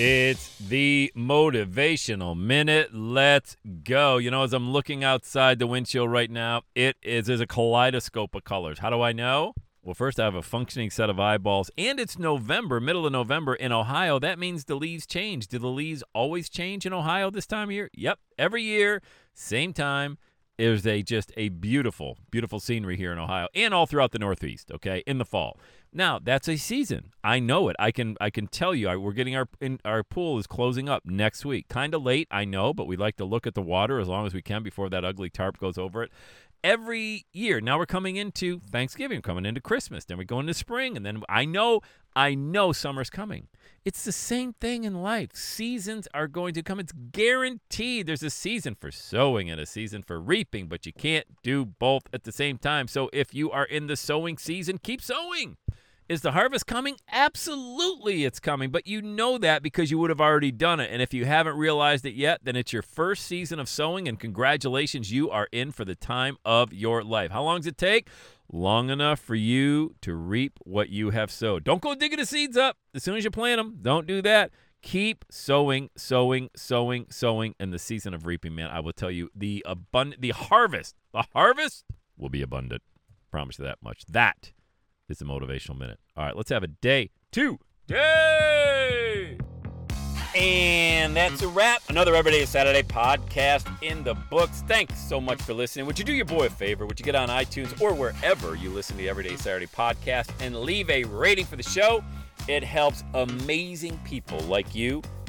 It's the motivational minute. Let's go. You know, as I'm looking outside the windshield right now, it is there's a kaleidoscope of colors. How do I know? Well, first I have a functioning set of eyeballs, and it's November, middle of November in Ohio. That means the leaves change. Do the leaves always change in Ohio this time of year? Yep, every year, same time. There's a just a beautiful, beautiful scenery here in Ohio and all throughout the Northeast. Okay, in the fall. Now that's a season. I know it. I can I can tell you. I, we're getting our in, our pool is closing up next week. Kind of late, I know, but we like to look at the water as long as we can before that ugly tarp goes over it. Every year. Now we're coming into Thanksgiving, coming into Christmas, then we go into spring, and then I know I know summer's coming. It's the same thing in life. Seasons are going to come. It's guaranteed. There's a season for sowing and a season for reaping, but you can't do both at the same time. So if you are in the sowing season, keep sowing. Is the harvest coming? Absolutely, it's coming. But you know that because you would have already done it. And if you haven't realized it yet, then it's your first season of sowing. And congratulations, you are in for the time of your life. How long does it take? Long enough for you to reap what you have sowed. Don't go digging the seeds up as soon as you plant them. Don't do that. Keep sowing, sowing, sowing, sowing and the season of reaping, man. I will tell you the abundant, the harvest, the harvest will be abundant. Promise you that much. That is the motivational minute. All right, let's have a day two day. And that's a wrap. Another Everyday Saturday podcast in the books. Thanks so much for listening. Would you do your boy a favor? Would you get on iTunes or wherever you listen to the Everyday Saturday podcast and leave a rating for the show? It helps amazing people like you